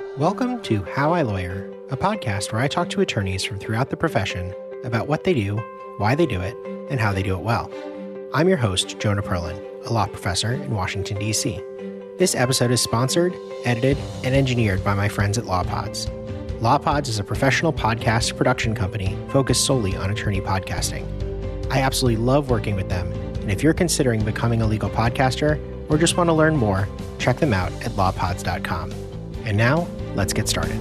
Welcome to How I Lawyer, a podcast where I talk to attorneys from throughout the profession about what they do, why they do it, and how they do it well. I'm your host, Jonah Perlin, a law professor in Washington, D.C. This episode is sponsored, edited, and engineered by my friends at LawPods. LawPods is a professional podcast production company focused solely on attorney podcasting. I absolutely love working with them, and if you're considering becoming a legal podcaster or just want to learn more, check them out at lawpods.com. And now, let's get started.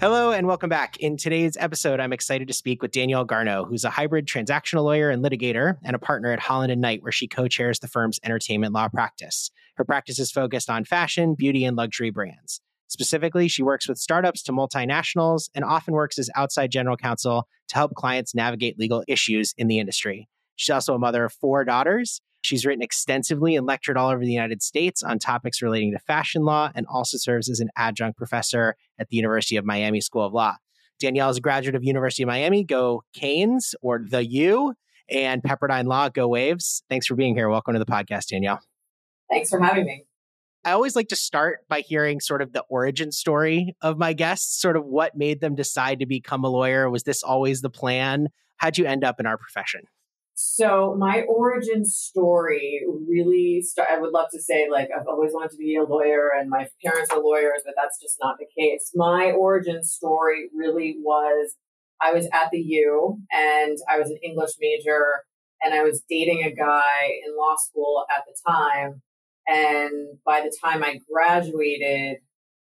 Hello and welcome back. In today's episode, I'm excited to speak with Danielle Garno, who's a hybrid transactional lawyer and litigator and a partner at Holland and Knight, where she co-chairs the firm's entertainment law practice. Her practice is focused on fashion, beauty, and luxury brands. Specifically, she works with startups to multinationals and often works as outside general counsel to help clients navigate legal issues in the industry. She's also a mother of four daughters She's written extensively and lectured all over the United States on topics relating to fashion law and also serves as an adjunct professor at the University of Miami School of Law. Danielle is a graduate of University of Miami, go Canes or the U, and Pepperdine Law, go Waves. Thanks for being here. Welcome to the podcast, Danielle. Thanks for having me. I always like to start by hearing sort of the origin story of my guests, sort of what made them decide to become a lawyer. Was this always the plan? How'd you end up in our profession? So my origin story really start, I would love to say like I've always wanted to be a lawyer and my parents are lawyers, but that's just not the case. My origin story really was I was at the U and I was an English major and I was dating a guy in law school at the time. And by the time I graduated,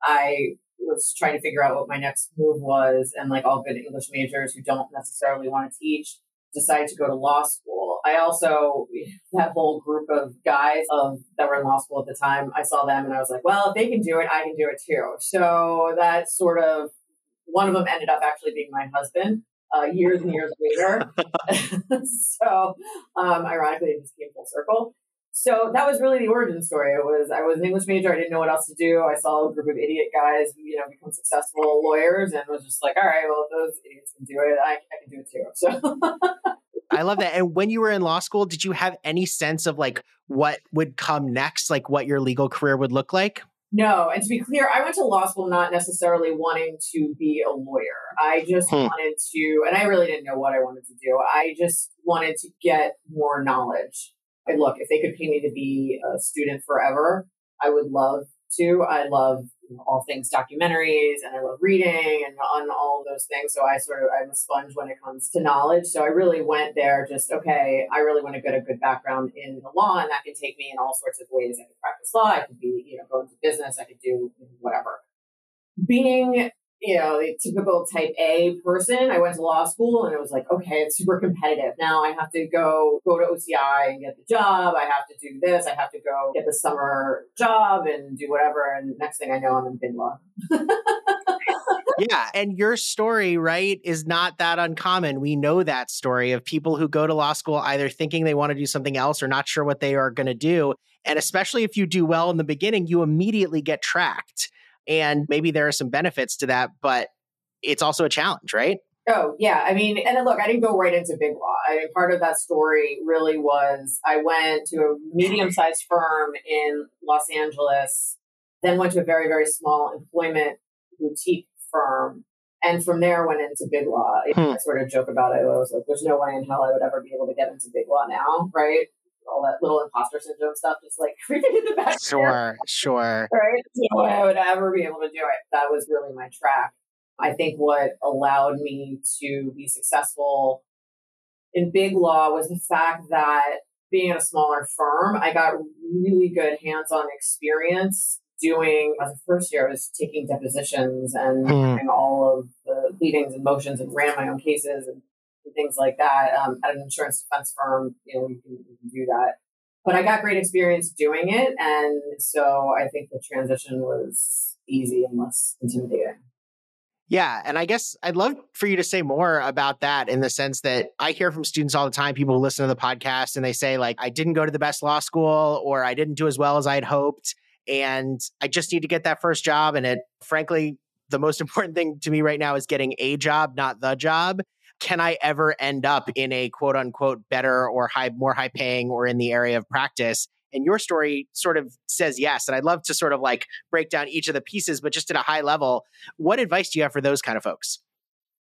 I was trying to figure out what my next move was. And like all good English majors who don't necessarily want to teach, decided to go to law school. I also, that whole group of guys of, that were in law school at the time, I saw them and I was like, well, if they can do it, I can do it too. So that sort of, one of them ended up actually being my husband. Uh, years and years later. so, um, ironically, it just came full circle. So that was really the origin story. It was I was an English major. I didn't know what else to do. I saw a group of idiot guys, you know, become successful lawyers, and was just like, all right, well, if those idiots can do it, I, I can do it too. So. I love that. And when you were in law school, did you have any sense of like what would come next, like what your legal career would look like? No, and to be clear, I went to law school not necessarily wanting to be a lawyer. I just hmm. wanted to, and I really didn't know what I wanted to do. I just wanted to get more knowledge and look, if they could pay me to be a student forever, I would love to. I love you know, all things documentaries and I love reading and on all those things. So I sort of, I'm a sponge when it comes to knowledge. So I really went there just, okay, I really want to get a good background in the law and that can take me in all sorts of ways. I could practice law. I could be, you know, go into business. I could do whatever. Being you know, the typical type A person. I went to law school and it was like, okay, it's super competitive. Now I have to go go to OCI and get the job. I have to do this. I have to go get the summer job and do whatever. And next thing I know, I'm in big law. yeah. And your story, right, is not that uncommon. We know that story of people who go to law school either thinking they want to do something else or not sure what they are going to do. And especially if you do well in the beginning, you immediately get tracked. And maybe there are some benefits to that, but it's also a challenge, right? Oh, yeah. I mean, and look, I didn't go right into big law. I mean, part of that story really was I went to a medium sized firm in Los Angeles, then went to a very, very small employment boutique firm. And from there went into big law. Hmm. I sort of joke about it. I was like, there's no way in hell I would ever be able to get into big law now, right? All that little imposter syndrome stuff just like creeping in the back. Sure, sure. Right? No way I would ever be able to do it. That was really my track. I think what allowed me to be successful in big law was the fact that being in a smaller firm, I got really good hands on experience doing as a first year, I was taking depositions and mm. doing all of the pleadings and motions and ran my own cases and and things like that. Um, at an insurance defense firm, you know, you can, you can do that. But I got great experience doing it. And so I think the transition was easy and less intimidating. Yeah. And I guess I'd love for you to say more about that in the sense that I hear from students all the time, people who listen to the podcast and they say, like, I didn't go to the best law school or I didn't do as well as I had hoped. And I just need to get that first job. And it, frankly, the most important thing to me right now is getting a job, not the job can I ever end up in a quote unquote better or high, more high paying or in the area of practice? And your story sort of says yes. And I'd love to sort of like break down each of the pieces, but just at a high level, what advice do you have for those kind of folks?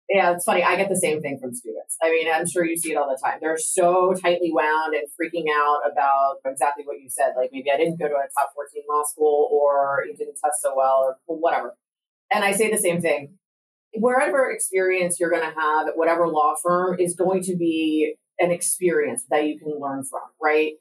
Yeah, it's funny. I get the same thing from students. I mean, I'm sure you see it all the time. They're so tightly wound and freaking out about exactly what you said. Like maybe I didn't go to a top 14 law school or you didn't test so well or whatever. And I say the same thing. Wherever experience you're going to have at whatever law firm is going to be an experience that you can learn from, right?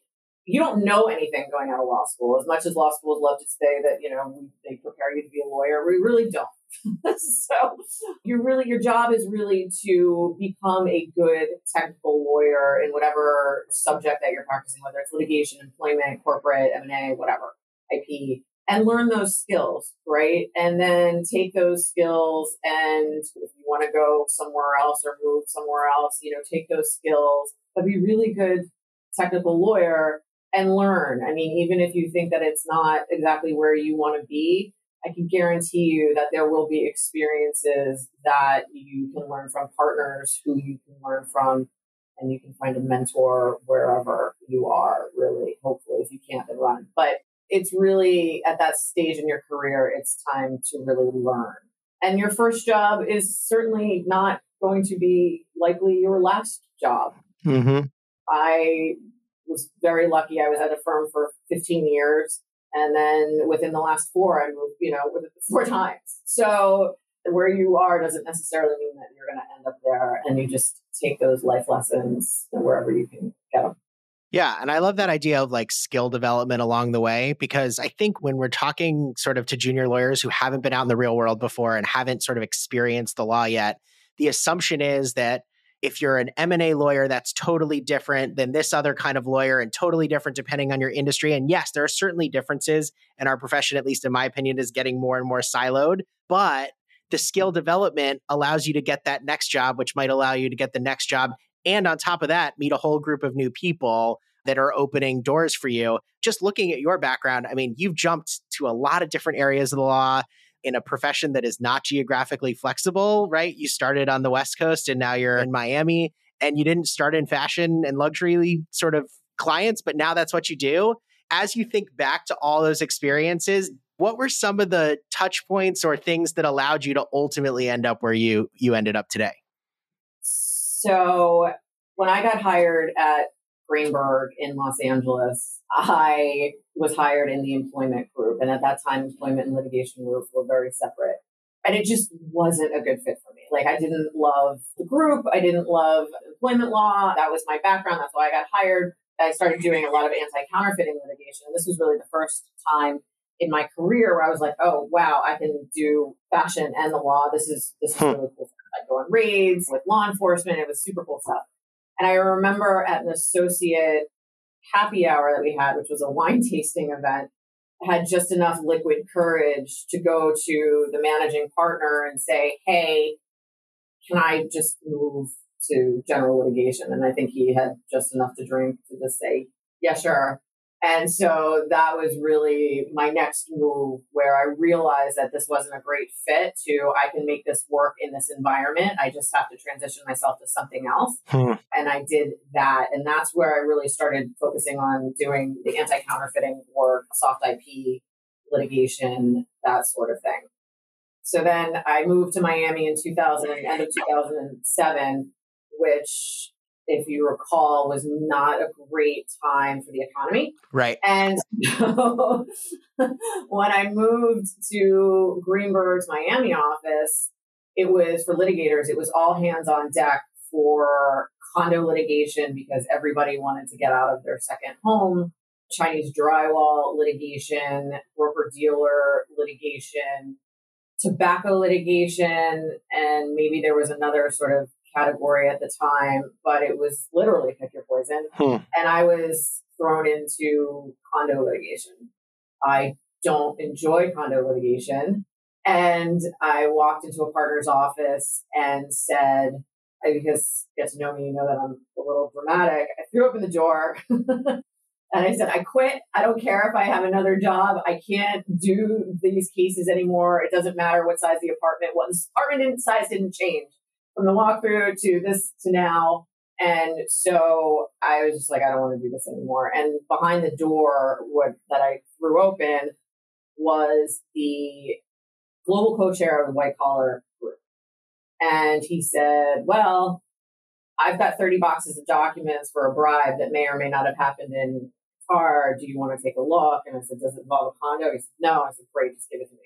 You don't know anything going out of law school. As much as law schools love to say that, you know, they prepare you to be a lawyer, we really don't. so you really your job is really to become a good technical lawyer in whatever subject that you're practicing, whether it's litigation, employment, corporate, M&A, whatever, IP, and learn those skills, right? And then take those skills and if you want to go somewhere else or move somewhere else, you know, take those skills, but be really good technical lawyer and learn. I mean, even if you think that it's not exactly where you want to be, I can guarantee you that there will be experiences that you can learn from partners who you can learn from, and you can find a mentor wherever you are, really, hopefully, if you can't then run. But it's really at that stage in your career, it's time to really learn. And your first job is certainly not going to be likely your last job. Mm-hmm. I was very lucky. I was at a firm for 15 years and then within the last four, I moved, you know, four times. So where you are doesn't necessarily mean that you're going to end up there. And you just take those life lessons wherever you can get them. Yeah. And I love that idea of like skill development along the way, because I think when we're talking sort of to junior lawyers who haven't been out in the real world before and haven't sort of experienced the law yet, the assumption is that if you're an M&A lawyer that's totally different than this other kind of lawyer and totally different depending on your industry and yes there are certainly differences and our profession at least in my opinion is getting more and more siloed but the skill development allows you to get that next job which might allow you to get the next job and on top of that meet a whole group of new people that are opening doors for you just looking at your background i mean you've jumped to a lot of different areas of the law in a profession that is not geographically flexible, right? You started on the West Coast and now you're in Miami and you didn't start in fashion and luxury sort of clients, but now that's what you do. As you think back to all those experiences, what were some of the touch points or things that allowed you to ultimately end up where you you ended up today? So, when I got hired at Greenberg in Los Angeles, I was hired in the employment group. And at that time, employment and litigation group were very separate. And it just wasn't a good fit for me. Like, I didn't love the group. I didn't love employment law. That was my background. That's why I got hired. I started doing a lot of anti counterfeiting litigation. And this was really the first time in my career where I was like, oh, wow, I can do fashion and the law. This is, this is hmm. really cool. I go on raids with law enforcement. It was super cool stuff. And I remember at an associate happy hour that we had, which was a wine tasting event, had just enough liquid courage to go to the managing partner and say, Hey, can I just move to general litigation? And I think he had just enough to drink to just say, Yeah, sure. And so that was really my next move where I realized that this wasn't a great fit to I can make this work in this environment. I just have to transition myself to something else. Hmm. And I did that. And that's where I really started focusing on doing the anti counterfeiting work, soft IP litigation, that sort of thing. So then I moved to Miami in 2000, end of 2007, which if you recall, was not a great time for the economy. Right. And so when I moved to Greenberg's Miami office, it was for litigators, it was all hands on deck for condo litigation because everybody wanted to get out of their second home, Chinese drywall litigation, broker dealer litigation, tobacco litigation, and maybe there was another sort of category at the time, but it was literally pick your poison. Hmm. And I was thrown into condo litigation. I don't enjoy condo litigation. And I walked into a partner's office and said, I because you get to know me, you know that I'm a little dramatic. I threw open the door and I said, I quit. I don't care if I have another job. I can't do these cases anymore. It doesn't matter what size the apartment was. Apartment size didn't change from the walkthrough to this to now. And so I was just like, I don't want to do this anymore. And behind the door, what that I threw open was the global co-chair of the white collar group. And he said, well, I've got 30 boxes of documents for a bribe that may or may not have happened in car. Do you want to take a look? And I said, does it involve a condo? He said, no. I said, great, just give it to me.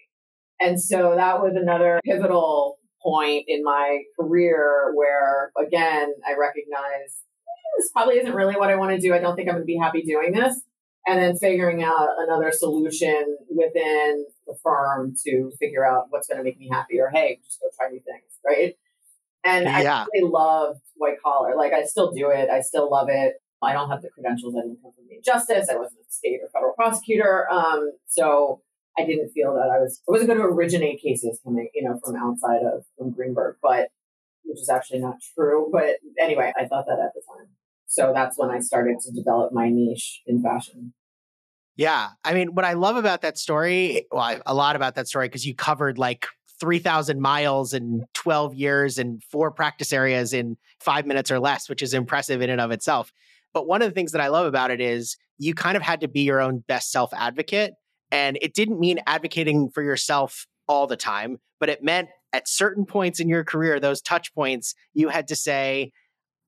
And so that was another pivotal point in my career where, again, I recognized eh, this probably isn't really what I want to do. I don't think I'm going to be happy doing this. And then figuring out another solution within the firm to figure out what's going to make me happy or, hey, just go try new things, right? And yeah. I really loved white collar. Like I still do it. I still love it. I don't have the credentials. I didn't come from the justice. I wasn't a state or federal prosecutor. Um, so I didn't feel that I was I wasn't going to originate cases coming, you know, from outside of from Greenberg, but which is actually not true. But anyway, I thought that at the time. So that's when I started to develop my niche in fashion. Yeah. I mean, what I love about that story, well, a lot about that story, because you covered like 3,000 miles in 12 years and four practice areas in five minutes or less, which is impressive in and of itself. But one of the things that I love about it is you kind of had to be your own best self advocate. And it didn't mean advocating for yourself all the time, but it meant at certain points in your career, those touch points, you had to say,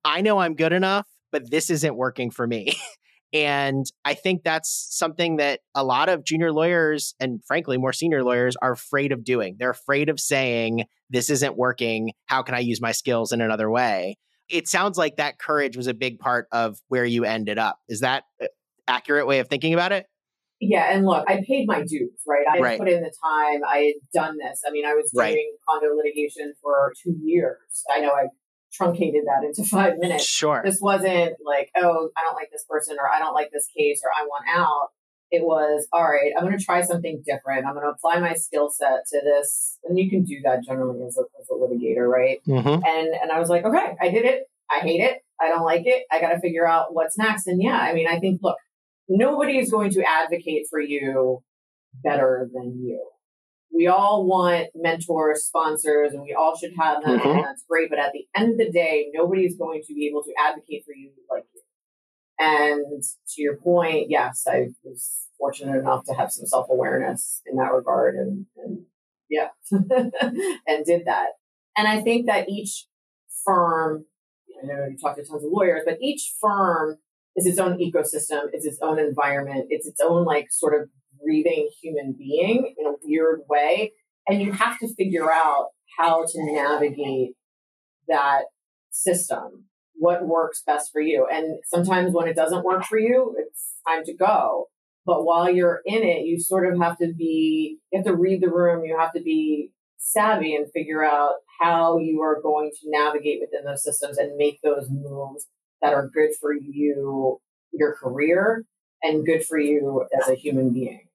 I know I'm good enough, but this isn't working for me. and I think that's something that a lot of junior lawyers and frankly, more senior lawyers are afraid of doing. They're afraid of saying, this isn't working. How can I use my skills in another way? It sounds like that courage was a big part of where you ended up. Is that accurate way of thinking about it? Yeah, and look, I paid my dues, right? I right. put in the time. I had done this. I mean, I was doing right. condo litigation for two years. I know I truncated that into five minutes. Sure. This wasn't like, oh, I don't like this person or I don't like this case or I want out. It was, all right, I'm going to try something different. I'm going to apply my skill set to this. And you can do that generally as a, as a litigator, right? Mm-hmm. And, and I was like, okay, I did it. I hate it. I don't like it. I got to figure out what's next. And yeah, I mean, I think, look, nobody is going to advocate for you better than you. We all want mentors, sponsors, and we all should have them, mm-hmm. and that's great. But at the end of the day, nobody is going to be able to advocate for you like you. And to your point, yes, I was fortunate enough to have some self awareness in that regard, and, and yeah, and did that. And I think that each firm, I know you talk to tons of lawyers, but each firm is its own ecosystem, it's its own environment, it's its own like sort of breathing human being in a weird way. And you have to figure out how to navigate that system, what works best for you. And sometimes when it doesn't work for you, it's time to go. But while you're in it, you sort of have to be, you have to read the room, you have to be savvy and figure out how you are going to navigate within those systems and make those moves that are good for you, your career, and good for you as a human being.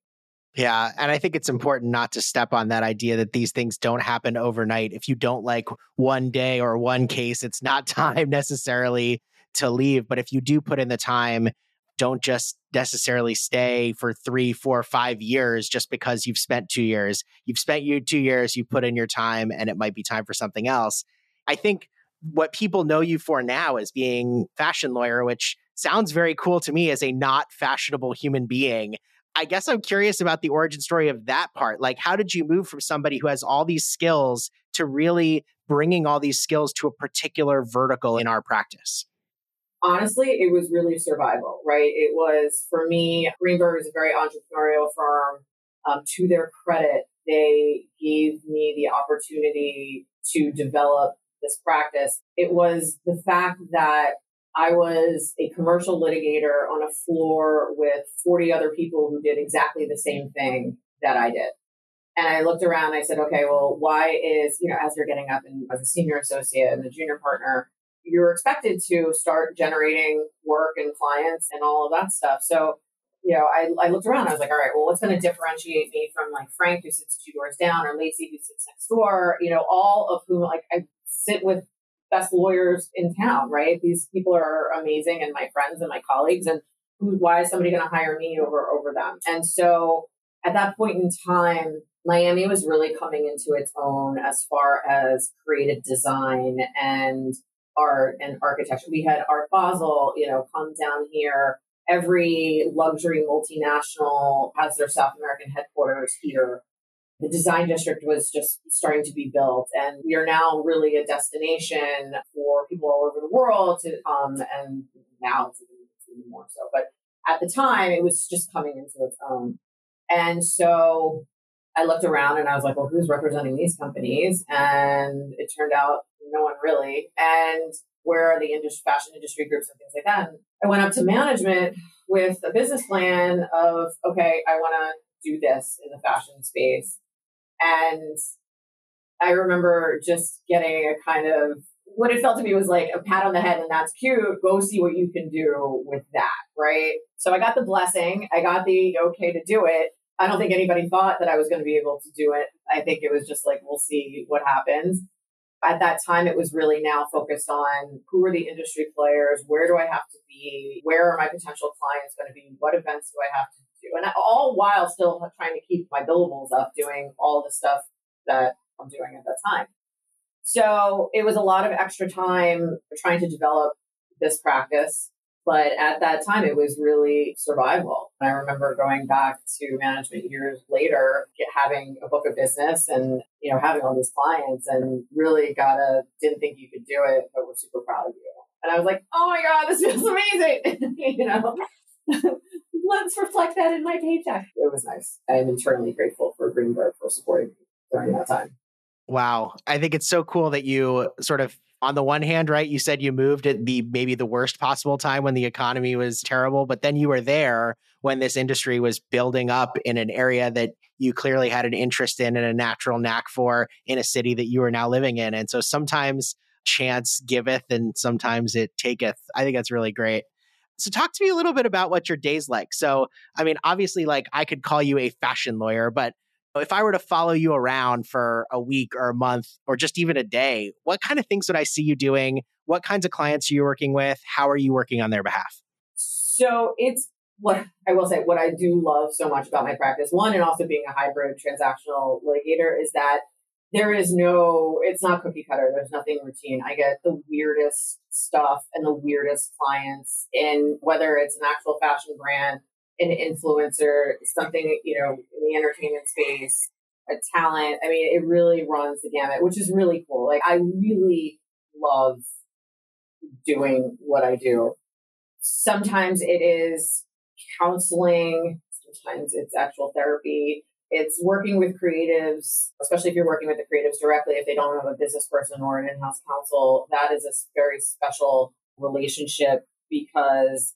Yeah. And I think it's important not to step on that idea that these things don't happen overnight. If you don't like one day or one case, it's not time necessarily to leave. But if you do put in the time, don't just necessarily stay for three, four, five years just because you've spent two years. You've spent you two years, you put in your time, and it might be time for something else. I think what people know you for now is being fashion lawyer, which sounds very cool to me as a not fashionable human being. I guess I'm curious about the origin story of that part. Like, how did you move from somebody who has all these skills to really bringing all these skills to a particular vertical in our practice? Honestly, it was really survival, right? It was for me, Greenberg is a very entrepreneurial firm. Um, to their credit, they gave me the opportunity to develop this practice. It was the fact that I was a commercial litigator on a floor with 40 other people who did exactly the same thing that I did. And I looked around I said, okay, well, why is, you know, as you're getting up and as a senior associate and a junior partner, you're expected to start generating work and clients and all of that stuff. So, you know, I, I looked around, I was like, all right, well, what's going to differentiate me from like Frank, who sits two doors down, or Lacey, who sits next door, you know, all of whom like I sit with best lawyers in town, right? These people are amazing and my friends and my colleagues and who, why is somebody going to hire me over, over them? And so at that point in time, Miami was really coming into its own as far as creative design and art and architecture. We had Art Basel, you know, come down here. Every luxury multinational has their South American headquarters here. The design district was just starting to be built, and we are now really a destination for people all over the world to come. And now it's even more so, but at the time it was just coming into its own. And so I looked around and I was like, well, who's representing these companies? And it turned out no one really. And where are the industry, fashion industry groups and things like that? And I went up to management with a business plan of, okay, I want to do this in the fashion space. And I remember just getting a kind of what it felt to me was like a pat on the head and that's cute. Go see what you can do with that. Right. So I got the blessing. I got the okay to do it. I don't think anybody thought that I was going to be able to do it. I think it was just like, we'll see what happens. At that time, it was really now focused on who are the industry players? Where do I have to be? Where are my potential clients going to be? What events do I have to And all while still trying to keep my billables up, doing all the stuff that I'm doing at that time. So it was a lot of extra time trying to develop this practice. But at that time, it was really survival. I remember going back to management years later, having a book of business and, you know, having all these clients and really got a, didn't think you could do it, but we're super proud of you. And I was like, oh my God, this feels amazing. you know, let's reflect that in my paycheck. It was nice. I am eternally grateful for Greenberg for supporting me during that time. Wow. I think it's so cool that you sort of on the one hand, right, you said you moved at the maybe the worst possible time when the economy was terrible, but then you were there when this industry was building up in an area that you clearly had an interest in and a natural knack for in a city that you are now living in. And so sometimes chance giveth and sometimes it taketh. I think that's really great. So talk to me a little bit about what your day's like. So, I mean, obviously like I could call you a fashion lawyer, but if I were to follow you around for a week or a month or just even a day, what kind of things would I see you doing? What kinds of clients are you working with? How are you working on their behalf? So it's what I will say, what I do love so much about my practice, one, and also being a hybrid transactional litigator, is that there is no, it's not cookie cutter. There's nothing routine. I get the weirdest stuff and the weirdest clients, and whether it's an actual fashion brand an influencer, something, you know, in the entertainment space, a talent. I mean, it really runs the gamut, which is really cool. Like, I really love doing what I do. Sometimes it is counseling, sometimes it's actual therapy. It's working with creatives, especially if you're working with the creatives directly, if they don't have a business person or an in house counsel. That is a very special relationship because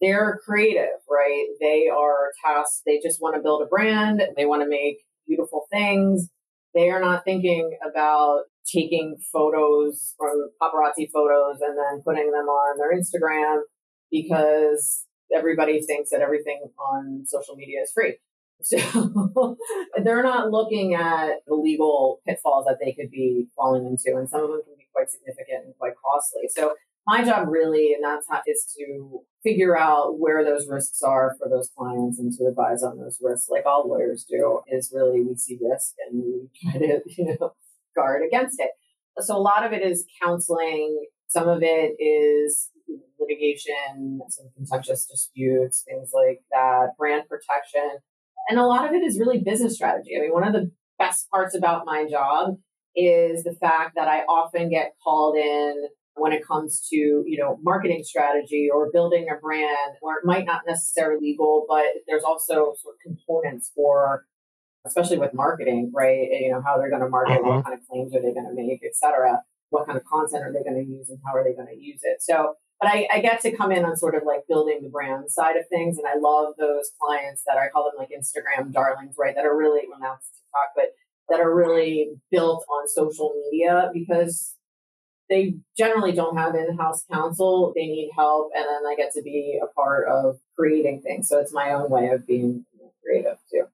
they're creative, right? They are tasked, they just want to build a brand, they want to make beautiful things. They are not thinking about taking photos from paparazzi photos and then putting them on their Instagram because everybody thinks that everything on social media is free. So they're not looking at the legal pitfalls that they could be falling into, and some of them can be quite significant and quite costly. So my job really, and that's how, is to figure out where those risks are for those clients and to advise on those risks, like all lawyers do. Is really we see risk and we try to you know guard against it. So a lot of it is counseling. Some of it is litigation, some contentious disputes, things like that, brand protection, and a lot of it is really business strategy. I mean, one of the best parts about my job is the fact that I often get called in when it comes to you know marketing strategy or building a brand where it might not necessarily legal but there's also sort of components for especially with marketing right you know how they're going to market uh-huh. what mm-hmm. kind of claims are they going to make etc what kind of content are they going to use and how are they going to use it so but I, I get to come in on sort of like building the brand side of things and i love those clients that i call them like instagram darlings right that are really well now it's tiktok but that are really built on social media because they generally don't have in-house counsel. They need help, and then I get to be a part of creating things. So it's my own way of being creative too.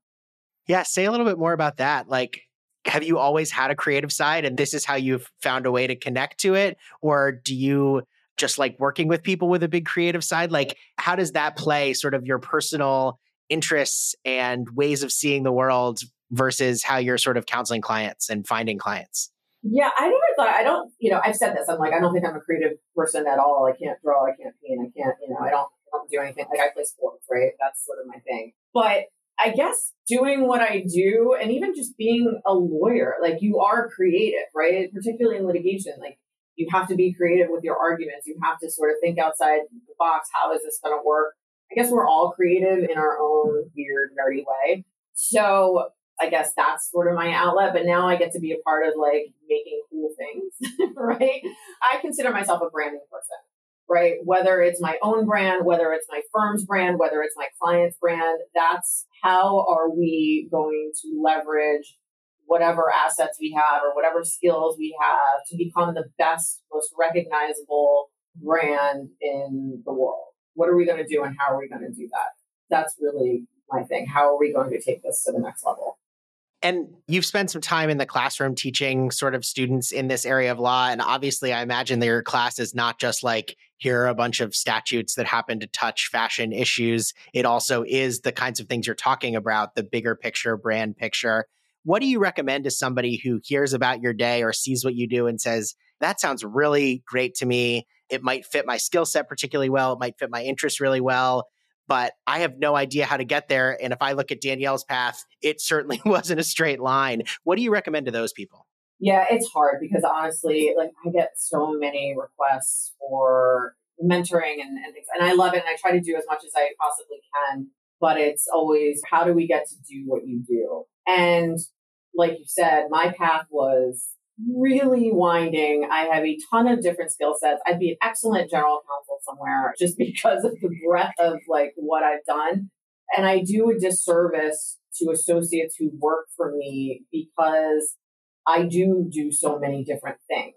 Yeah, say a little bit more about that. Like, have you always had a creative side, and this is how you've found a way to connect to it, or do you just like working with people with a big creative side? Like, how does that play sort of your personal interests and ways of seeing the world versus how you're sort of counseling clients and finding clients? Yeah, I never thought, I don't, you know, I've said this. I'm like, I don't think I'm a creative person at all. I can't draw, I can't paint, I can't, you know, I don't, I don't do anything. Like, I play sports, right? That's sort of my thing. But I guess doing what I do and even just being a lawyer, like, you are creative, right? Particularly in litigation. Like, you have to be creative with your arguments. You have to sort of think outside the box. How is this going to work? I guess we're all creative in our own weird, nerdy way. So I guess that's sort of my outlet. But now I get to be a part of like making cool things, right? I consider myself a branding person, right? Whether it's my own brand, whether it's my firm's brand, whether it's my client's brand, that's how are we going to leverage whatever assets we have or whatever skills we have to become the best, most recognizable brand in the world. What are we going to do and how are we going to do that? That's really my thing. How are we going to take this to the next level? And you've spent some time in the classroom teaching sort of students in this area of law. And obviously, I imagine that your class is not just like, here are a bunch of statutes that happen to touch fashion issues. It also is the kinds of things you're talking about, the bigger picture, brand picture. What do you recommend to somebody who hears about your day or sees what you do and says, that sounds really great to me? It might fit my skill set particularly well. It might fit my interests really well but I have no idea how to get there. And if I look at Danielle's path, it certainly wasn't a straight line. What do you recommend to those people? Yeah, it's hard because honestly, like I get so many requests for mentoring and, and things, and I love it, and I try to do as much as I possibly can. But it's always how do we get to do what you do? And like you said, my path was really winding. I have a ton of different skill sets. I'd be an excellent general counsel somewhere just because of the breadth of like what I've done. And I do a disservice to associates who work for me because I do do so many different things.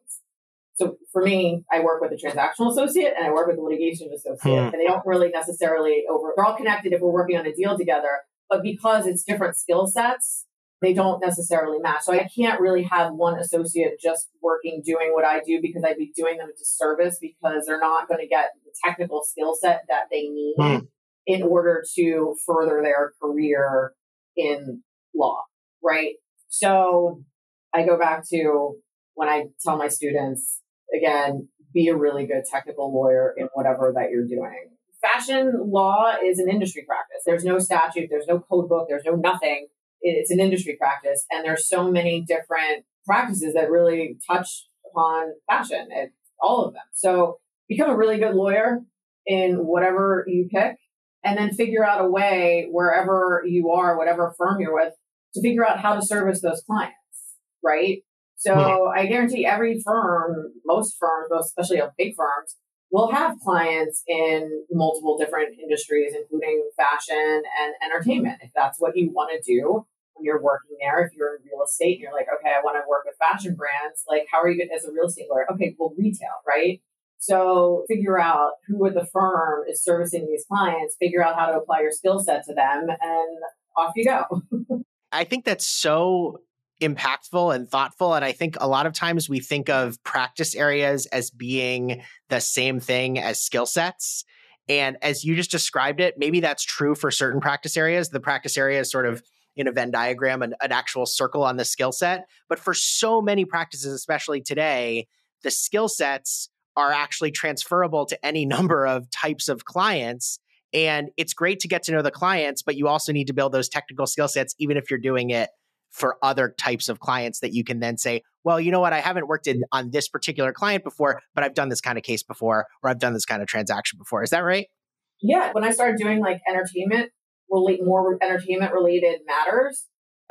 So for me, I work with a transactional associate and I work with a litigation associate, hmm. and they don't really necessarily over. They're all connected if we're working on a deal together, but because it's different skill sets, they don't necessarily match. So I can't really have one associate just working doing what I do because I'd be doing them a disservice because they're not going to get the technical skill set that they need mm. in order to further their career in law, right? So I go back to when I tell my students again, be a really good technical lawyer in whatever that you're doing. Fashion law is an industry practice. There's no statute, there's no code book, there's no nothing it's an industry practice and there's so many different practices that really touch upon fashion and all of them so become a really good lawyer in whatever you pick and then figure out a way wherever you are whatever firm you're with to figure out how to service those clients right so i guarantee every firm most firms most especially big firms will have clients in multiple different industries, including fashion and entertainment. If that's what you want to do when you're working there, if you're in real estate and you're like, okay, I want to work with fashion brands, like, how are you as a real estate lawyer? Okay, well, retail, right? So figure out who at the firm is servicing these clients, figure out how to apply your skill set to them, and off you go. I think that's so impactful and thoughtful. And I think a lot of times we think of practice areas as being the same thing as skill sets. And as you just described it, maybe that's true for certain practice areas. The practice area is sort of in a Venn diagram, an, an actual circle on the skill set. But for so many practices, especially today, the skill sets are actually transferable to any number of types of clients. And it's great to get to know the clients, but you also need to build those technical skill sets, even if you're doing it for other types of clients that you can then say, well, you know what? I haven't worked in, on this particular client before, but I've done this kind of case before, or I've done this kind of transaction before. Is that right? Yeah. When I started doing like entertainment, relate more entertainment related matters,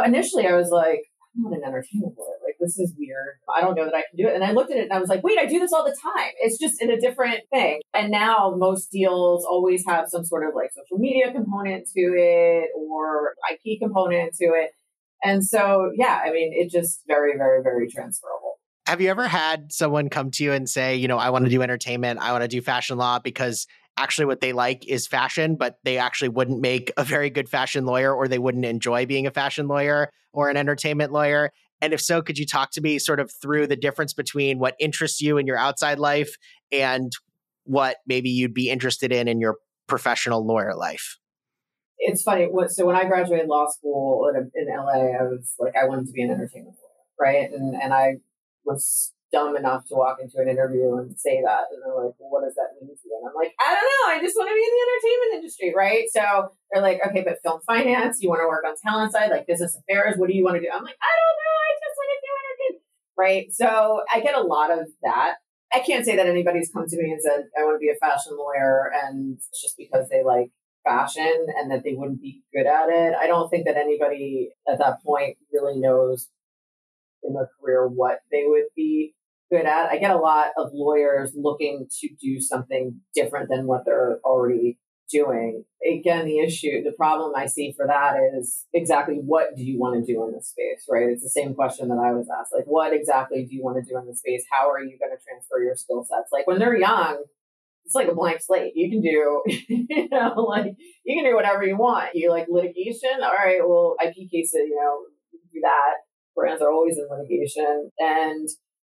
initially I was like, I'm not an entertainment lawyer. Like, this is weird. I don't know that I can do it. And I looked at it and I was like, wait, I do this all the time. It's just in a different thing. And now most deals always have some sort of like social media component to it or IP component to it. And so, yeah, I mean, it just very, very, very transferable. Have you ever had someone come to you and say, you know, I want to do entertainment, I want to do fashion law because actually what they like is fashion, but they actually wouldn't make a very good fashion lawyer or they wouldn't enjoy being a fashion lawyer or an entertainment lawyer? And if so, could you talk to me sort of through the difference between what interests you in your outside life and what maybe you'd be interested in in your professional lawyer life? It's funny. So when I graduated law school in, LA, I was like, I wanted to be an entertainment lawyer, right? And and I was dumb enough to walk into an interview and say that. And they're like, well, what does that mean to you? And I'm like, I don't know. I just want to be in the entertainment industry, right? So they're like, okay, but film finance, you want to work on talent side, like business affairs, what do you want to do? I'm like, I don't know. I just want to do entertainment, right? So I get a lot of that. I can't say that anybody's come to me and said, I want to be a fashion lawyer. And it's just because they like fashion and that they wouldn't be good at it. I don't think that anybody at that point really knows in their career what they would be good at. I get a lot of lawyers looking to do something different than what they're already doing. Again, the issue, the problem I see for that is exactly what do you want to do in this space, right? It's the same question that I was asked. Like, what exactly do you want to do in this space? How are you going to transfer your skill sets? Like, when they're young, it's like a blank slate. You can do, you know, like you can do whatever you want. You like litigation. All right, well, IP cases, you know, do that. Brands are always in litigation, and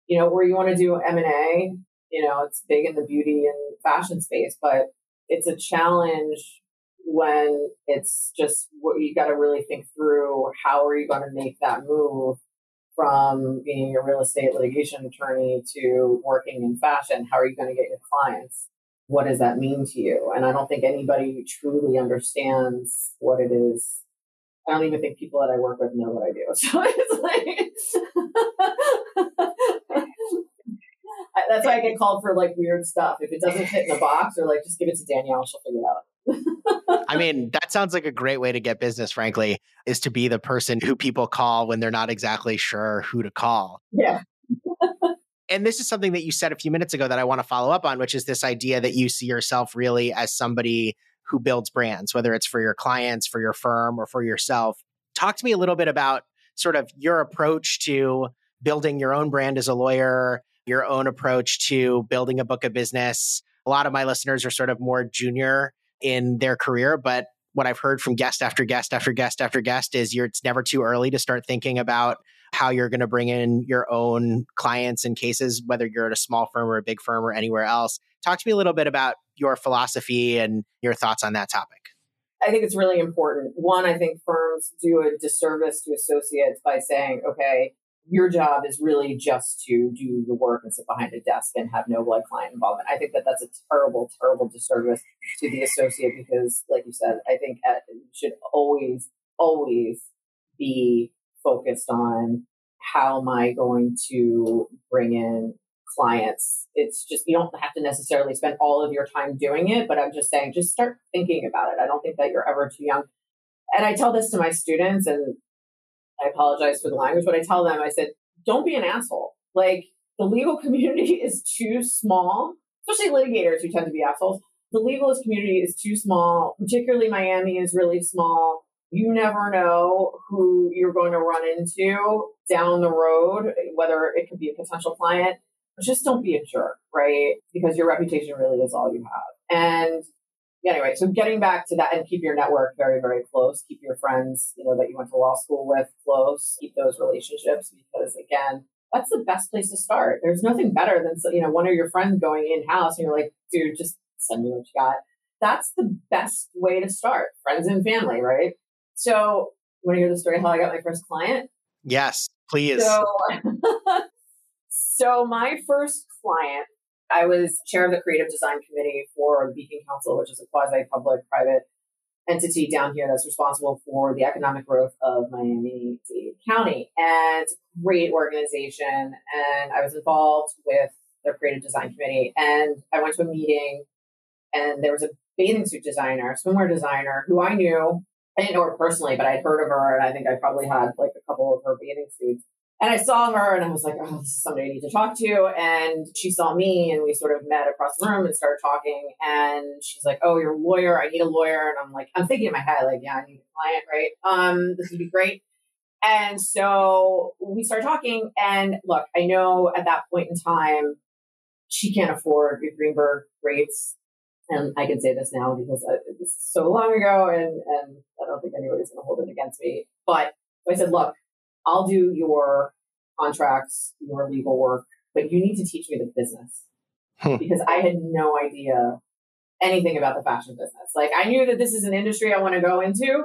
you know, where you want to do M and A. You know, it's big in the beauty and fashion space, but it's a challenge when it's just what you got to really think through. How are you going to make that move? From being a real estate litigation attorney to working in fashion, how are you going to get your clients? What does that mean to you? And I don't think anybody truly understands what it is. I don't even think people that I work with know what I do. So it's like, that's why I get called for like weird stuff. If it doesn't fit in the box, or like just give it to Danielle, she'll figure it out. I mean, that sounds like a great way to get business, frankly, is to be the person who people call when they're not exactly sure who to call. Yeah and this is something that you said a few minutes ago that I want to follow up on, which is this idea that you see yourself really as somebody who builds brands, whether it's for your clients, for your firm, or for yourself. Talk to me a little bit about sort of your approach to building your own brand as a lawyer, your own approach to building a book of business. A lot of my listeners are sort of more junior in their career, but what I've heard from guest after guest after guest after guest is it's never too early to start thinking about how you're going to bring in your own clients and cases, whether you're at a small firm or a big firm or anywhere else. Talk to me a little bit about your philosophy and your thoughts on that topic. I think it's really important. One, I think firms do a disservice to associates by saying, okay, your job is really just to do the work and sit behind a desk and have no client involvement. I think that that's a terrible, terrible disservice to the associate because, like you said, I think uh, it should always, always be focused on how am I going to bring in clients. It's just, you don't have to necessarily spend all of your time doing it, but I'm just saying, just start thinking about it. I don't think that you're ever too young. And I tell this to my students, and I apologize for the language, but I tell them, I said, don't be an asshole. Like, the legal community is too small, especially litigators who tend to be assholes. The legalist community is too small, particularly Miami is really small you never know who you're going to run into down the road, whether it could be a potential client. Just don't be a jerk, right? Because your reputation really is all you have. And anyway, so getting back to that and keep your network very, very close. Keep your friends, you know, that you went to law school with close. Keep those relationships because again, that's the best place to start. There's nothing better than, you know, one of your friends going in house and you're like, dude, just send me what you got. That's the best way to start. Friends and family, right? So, want to hear the story how I got my first client? Yes, please. So, so my first client, I was chair of the creative design committee for the Beacon Council, which is a quasi public private entity down here that's responsible for the economic growth of Miami Dade County. And it's a great organization. And I was involved with their creative design committee. And I went to a meeting, and there was a bathing suit designer, swimwear designer, who I knew I didn't know her personally, but I'd heard of her, and I think I probably had like a couple of her bathing suits. And I saw her, and I was like, "Oh, this is somebody I need to talk to." And she saw me, and we sort of met across the room and started talking. And she's like, "Oh, you're a lawyer. I need a lawyer." And I'm like, I'm thinking in my head, like, "Yeah, I need a client, right? Um, this would be great." And so we start talking. And look, I know at that point in time, she can't afford Greenberg rates and I can say this now because I, this is so long ago, and and I don't think anybody's going to hold it against me. But I said, look, I'll do your contracts, your legal work, but you need to teach me the business hmm. because I had no idea anything about the fashion business. Like I knew that this is an industry I want to go into,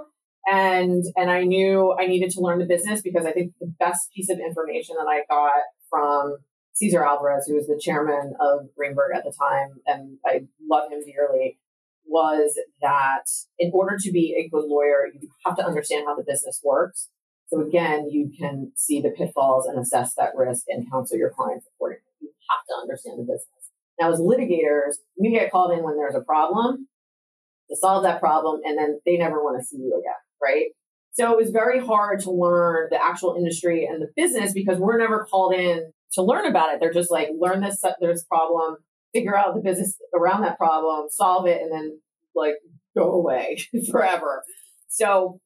and and I knew I needed to learn the business because I think the best piece of information that I got from Cesar Alvarez, who was the chairman of Greenberg at the time, and I love him dearly, was that in order to be a good lawyer, you have to understand how the business works. So again, you can see the pitfalls and assess that risk and counsel your clients accordingly. You have to understand the business. Now, as litigators, we get called in when there's a problem to solve that problem, and then they never want to see you again, right? So it was very hard to learn the actual industry and the business because we're never called in to learn about it. They're just like, learn this, there's problem, figure out the business around that problem, solve it, and then like go away forever. So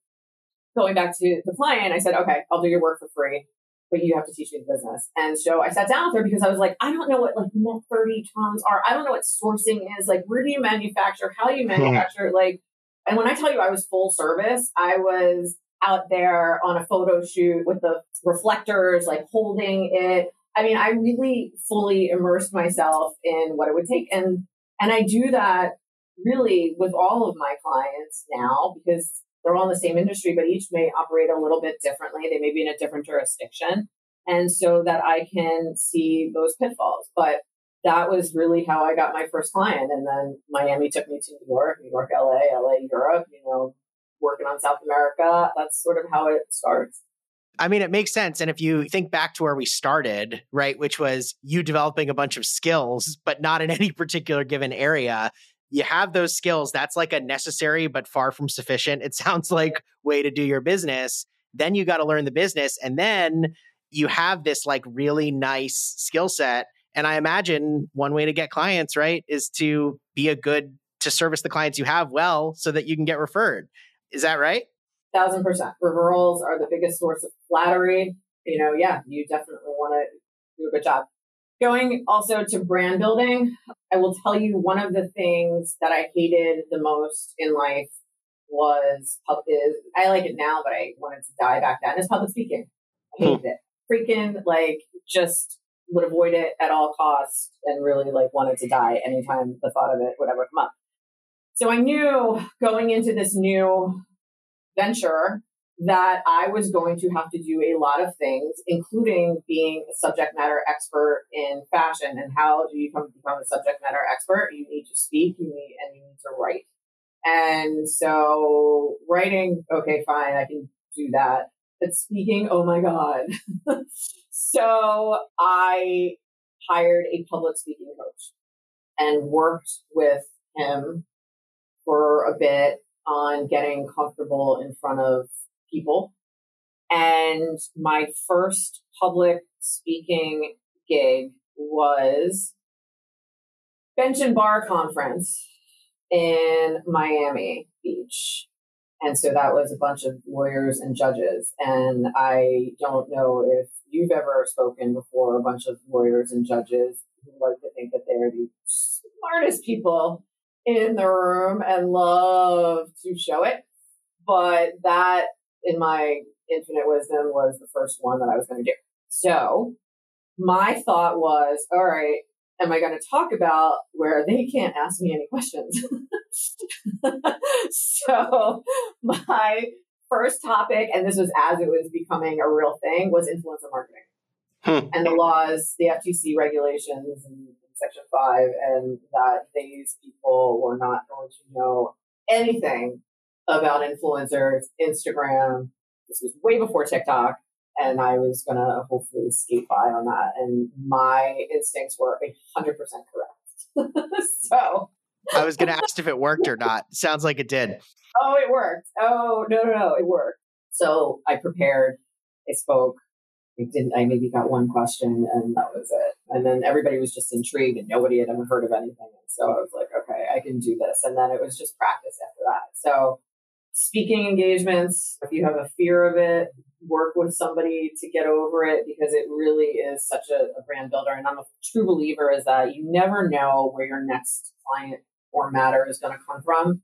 going back to the client, I said, okay, I'll do your work for free, but you have to teach me the business. And so I sat down with her because I was like, I don't know what like net 30 terms are. I don't know what sourcing is. Like, where do you manufacture? How do you hmm. manufacture? Like, and when I tell you I was full service, I was out there on a photo shoot with the reflectors, like holding it. I mean, I really fully immersed myself in what it would take. And and I do that really with all of my clients now because they're all in the same industry, but each may operate a little bit differently. They may be in a different jurisdiction. And so that I can see those pitfalls. But that was really how I got my first client. And then Miami took me to New York, New York, LA, LA, Europe, you know, working on South America. That's sort of how it starts. I mean, it makes sense. And if you think back to where we started, right, which was you developing a bunch of skills, but not in any particular given area, you have those skills. That's like a necessary but far from sufficient. It sounds like way to do your business. Then you got to learn the business. And then you have this like really nice skill set. And I imagine one way to get clients, right, is to be a good, to service the clients you have well so that you can get referred. Is that right? Thousand percent. Referrals are the biggest source of flattery. You know, yeah, you definitely want to do a good job. Going also to brand building, I will tell you one of the things that I hated the most in life was is I like it now, but I wanted to die back then. Is public speaking. I hated hmm. it. Freaking like just would avoid it at all costs and really like wanted to die anytime the thought of it would ever come up. So I knew going into this new venture that I was going to have to do a lot of things, including being a subject matter expert in fashion. And how do you come become a subject matter expert? You need to speak, you need, and you need to write. And so writing, okay, fine, I can do that. But speaking, oh my God. so I hired a public speaking coach and worked with him for a bit on getting comfortable in front of people. And my first public speaking gig was Bench and Bar Conference in Miami Beach. And so that was a bunch of lawyers and judges. And I don't know if you've ever spoken before a bunch of lawyers and judges who like to think that they're the smartest people in the room and love to show it. But that in my infinite wisdom was the first one that I was going to do. So my thought was, all right, am I going to talk about where they can't ask me any questions? so my first topic, and this was as it was becoming a real thing, was influencer marketing. Hmm. And the laws, the FTC regulations, and Section 5, and that these people were not going to know anything about influencers, Instagram. This was way before TikTok, and I was going to hopefully skate by on that. And my instincts were 100% correct. so. I was going to ask if it worked or not. Sounds like it did. Oh, it worked. Oh, no, no, no, it worked. So I prepared, I spoke. I didn't, I maybe got one question and that was it. And then everybody was just intrigued and nobody had ever heard of anything. And so I was like, okay, I can do this. And then it was just practice after that. So speaking engagements, if you have a fear of it, work with somebody to get over it because it really is such a, a, brand builder. And I'm a true believer is that you never know where your next client or matter is going to come from.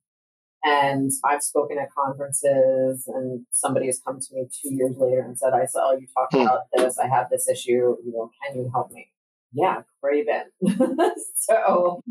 And I've spoken at conferences and somebody has come to me two years later and said, I saw you talk hmm. about this. I have this issue. You know, can you help me? yeah, Craven. so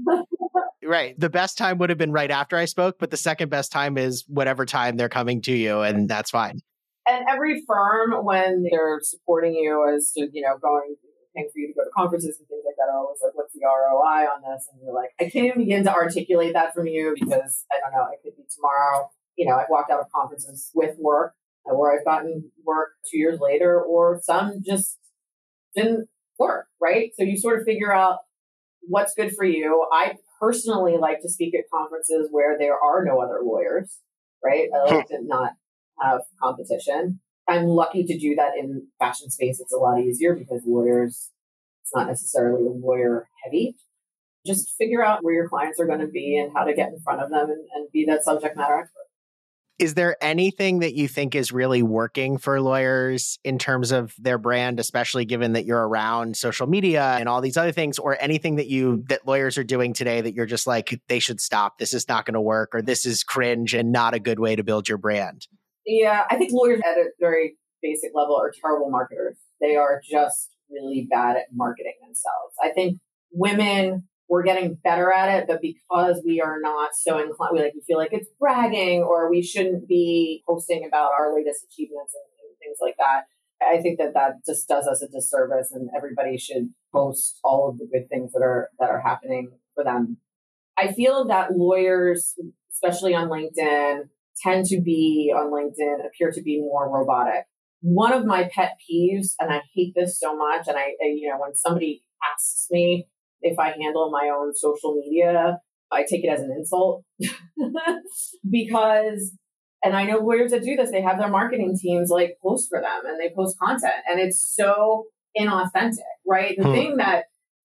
Right. The best time would have been right after I spoke, but the second best time is whatever time they're coming to you, and that's fine. And every firm, when they're supporting you as to, you know, going paying for you to go to conferences and things like that are always like, what's the ROI on this? And you're like, I can't even begin to articulate that from you because I don't know, it could be tomorrow. You know, I've walked out of conferences with work uh, where I've gotten work two years later, or some just didn't work, right? So you sort of figure out what's good for you. I personally like to speak at conferences where there are no other lawyers, right? I like to not have competition. I'm lucky to do that in fashion space. It's a lot easier because lawyers, it's not necessarily lawyer heavy. Just figure out where your clients are going to be and how to get in front of them and, and be that subject matter expert. Is there anything that you think is really working for lawyers in terms of their brand, especially given that you're around social media and all these other things, or anything that you that lawyers are doing today that you're just like, they should stop, this is not going to work, or this is cringe and not a good way to build your brand? Yeah, uh, I think lawyers at a very basic level are terrible marketers. They are just really bad at marketing themselves. I think women we're getting better at it, but because we are not so inclined, we like we feel like it's bragging or we shouldn't be posting about our latest achievements and, and things like that. I think that that just does us a disservice, and everybody should post all of the good things that are that are happening for them. I feel that lawyers, especially on LinkedIn, tend to be on LinkedIn appear to be more robotic. One of my pet peeves, and I hate this so much, and I, you know, when somebody asks me if I handle my own social media, I take it as an insult because, and I know lawyers that do this, they have their marketing teams like post for them and they post content and it's so inauthentic, right? The hmm. thing that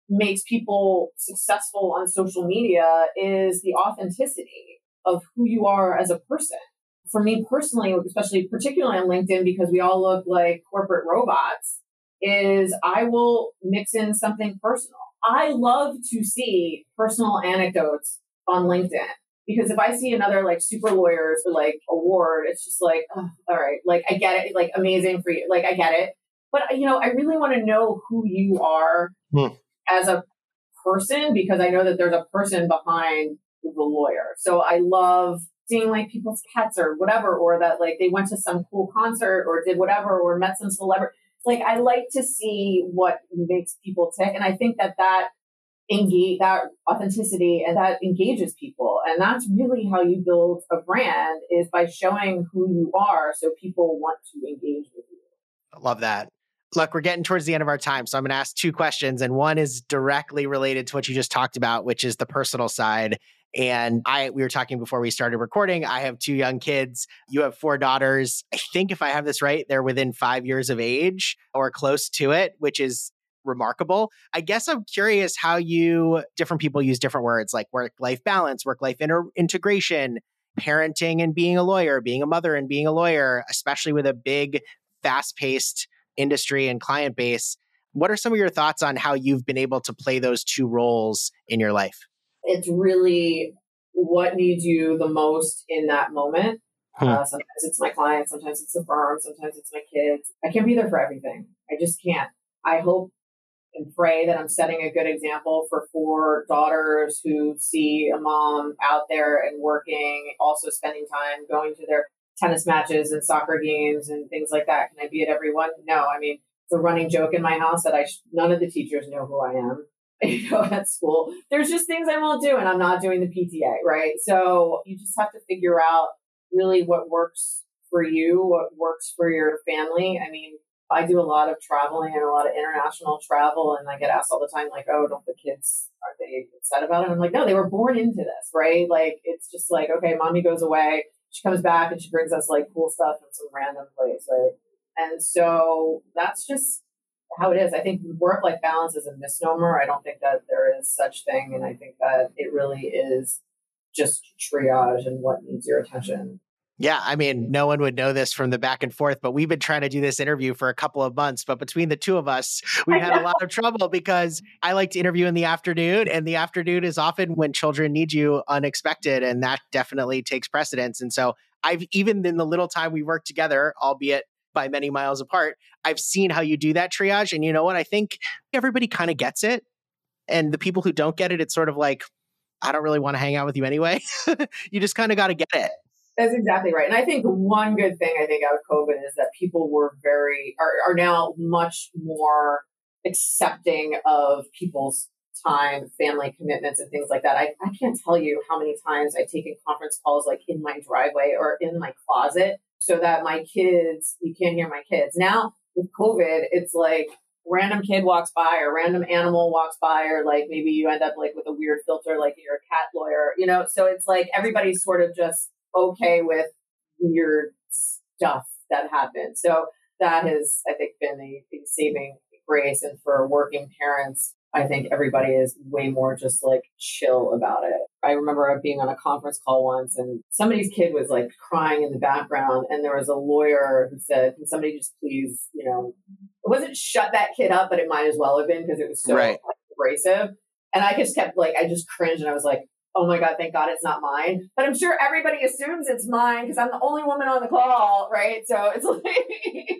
makes people successful on social media is the authenticity of who you are as a person. For me personally, especially particularly on LinkedIn, because we all look like corporate robots, is I will mix in something personal. I love to see personal anecdotes on LinkedIn because if I see another like super lawyers or like award, it's just like, oh, all right, like I get it, like amazing for you, like I get it. But you know, I really want to know who you are hmm. as a person because I know that there's a person behind the lawyer. So I love seeing like people's pets or whatever, or that like they went to some cool concert or did whatever or met some celebrity like I like to see what makes people tick, and I think that that engage that authenticity and that engages people, and that's really how you build a brand is by showing who you are, so people want to engage with you. I love that. Look, we're getting towards the end of our time. So I'm going to ask two questions. And one is directly related to what you just talked about, which is the personal side. And I, we were talking before we started recording. I have two young kids. You have four daughters. I think if I have this right, they're within five years of age or close to it, which is remarkable. I guess I'm curious how you, different people use different words like work life balance, work life inter- integration, parenting and being a lawyer, being a mother and being a lawyer, especially with a big, fast paced industry and client base. What are some of your thoughts on how you've been able to play those two roles in your life? It's really what needs you the most in that moment. Hmm. Uh, sometimes it's my clients, sometimes it's the firm, sometimes it's my kids. I can't be there for everything. I just can't. I hope and pray that I'm setting a good example for four daughters who see a mom out there and working, also spending time going to their tennis matches and soccer games and things like that. Can I be at every one? No. I mean, it's a running joke in my house that I sh- none of the teachers know who I am. you know, at school. There's just things I won't do, and I'm not doing the PTA, right? So you just have to figure out really what works for you, what works for your family. I mean, I do a lot of traveling and a lot of international travel, and I get asked all the time, like, "Oh, don't the kids are they upset about it?" And I'm like, "No, they were born into this, right? Like, it's just like, okay, mommy goes away, she comes back, and she brings us like cool stuff from some random place, right?" And so that's just how it is. I think work life balance is a misnomer. I don't think that there is such thing, and I think that it really is just triage and what needs your attention. Yeah, I mean, no one would know this from the back and forth, but we've been trying to do this interview for a couple of months. But between the two of us, we've had a lot of trouble because I like to interview in the afternoon, and the afternoon is often when children need you unexpected, and that definitely takes precedence. And so I've even in the little time we worked together, albeit by many miles apart. I've seen how you do that triage. And you know what? I think everybody kind of gets it. And the people who don't get it, it's sort of like, I don't really want to hang out with you anyway. you just kind of got to get it. That's exactly right. And I think one good thing I think out of COVID is that people were very, are, are now much more accepting of people's time, family commitments, and things like that. I, I can't tell you how many times I've taken conference calls like in my driveway or in my closet so that my kids, you can't hear my kids. Now with COVID, it's like random kid walks by or random animal walks by or like maybe you end up like with a weird filter like you're a cat lawyer, you know? So it's like everybody's sort of just okay with weird stuff that happens. So that has, I think, been a, a saving grace. And for working parents, I think everybody is way more just like chill about it. I remember being on a conference call once and somebody's kid was like crying in the background and there was a lawyer who said, Can somebody just please, you know, it wasn't shut that kid up, but it might as well have been because it was so right. abrasive. And I just kept like, I just cringed and I was like, oh my God, thank God it's not mine. But I'm sure everybody assumes it's mine because I'm the only woman on the call, right? So it's like,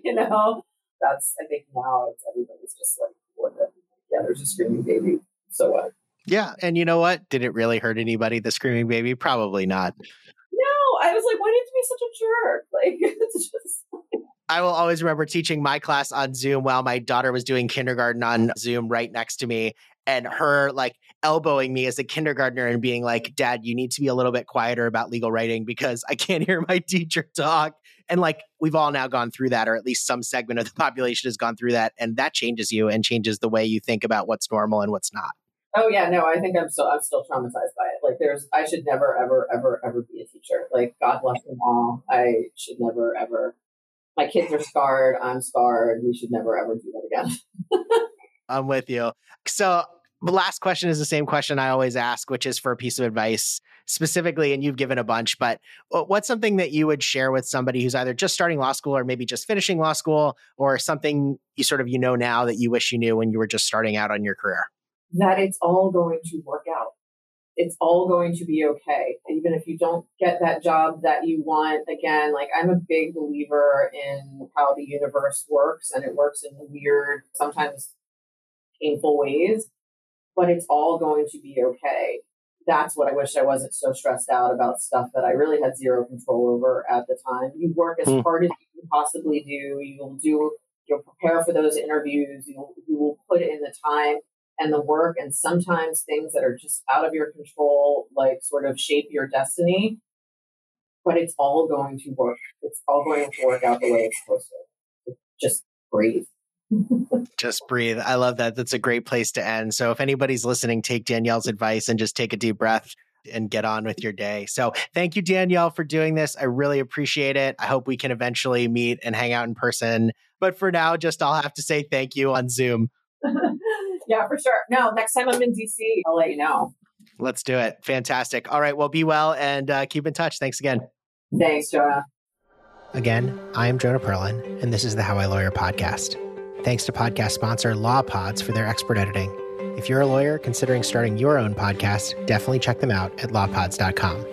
you know, that's, I think now it's everybody's just like, what the, yeah, there's a screaming baby. So what? Yeah. And you know what? Did it really hurt anybody, the screaming baby? Probably not. No, I was like, why did you be such a jerk? Like, it's just. I will always remember teaching my class on Zoom while my daughter was doing kindergarten on Zoom right next to me and her like elbowing me as a kindergartner and being like, Dad, you need to be a little bit quieter about legal writing because I can't hear my teacher talk. And like we've all now gone through that, or at least some segment of the population has gone through that. And that changes you and changes the way you think about what's normal and what's not. Oh yeah, no, I think I'm still I'm still traumatized by it. Like there's I should never, ever, ever, ever be a teacher. Like God bless them all. I should never ever my kids are scarred, I'm scarred. We should never ever do that again. I'm with you. So the last question is the same question I always ask, which is for a piece of advice specifically, and you've given a bunch, but what's something that you would share with somebody who's either just starting law school or maybe just finishing law school or something you sort of you know now that you wish you knew when you were just starting out on your career? That it's all going to work out. It's all going to be okay. Even if you don't get that job that you want, again, like I'm a big believer in how the universe works and it works in weird, sometimes painful ways but it's all going to be okay. That's what I wish I wasn't so stressed out about stuff that I really had zero control over at the time. You work as mm. hard as you can possibly do. You'll do, you'll prepare for those interviews. You'll, you will put in the time and the work. And sometimes things that are just out of your control, like sort of shape your destiny. But it's all going to work. It's all going to work out the way it's supposed to. Just breathe. Just breathe. I love that. That's a great place to end. So if anybody's listening, take Danielle's advice and just take a deep breath and get on with your day. So thank you, Danielle, for doing this. I really appreciate it. I hope we can eventually meet and hang out in person. But for now, just I'll have to say thank you on Zoom. yeah, for sure. No, next time I'm in DC, I'll let you know. Let's do it. Fantastic. All right. Well, be well and uh, keep in touch. Thanks again. Thanks, Jonah. Again, I am Jonah Perlin, and this is the How I Lawyer podcast. Thanks to podcast sponsor LawPods for their expert editing. If you're a lawyer considering starting your own podcast, definitely check them out at lawpods.com.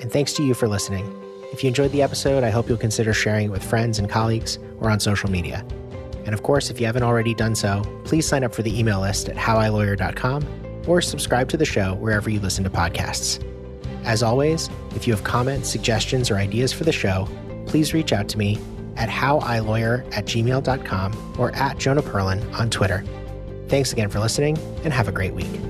And thanks to you for listening. If you enjoyed the episode, I hope you'll consider sharing it with friends and colleagues or on social media. And of course, if you haven't already done so, please sign up for the email list at howilawyer.com or subscribe to the show wherever you listen to podcasts. As always, if you have comments, suggestions, or ideas for the show, please reach out to me at howilawyer at gmail.com or at Jonah Perlin on Twitter. Thanks again for listening and have a great week.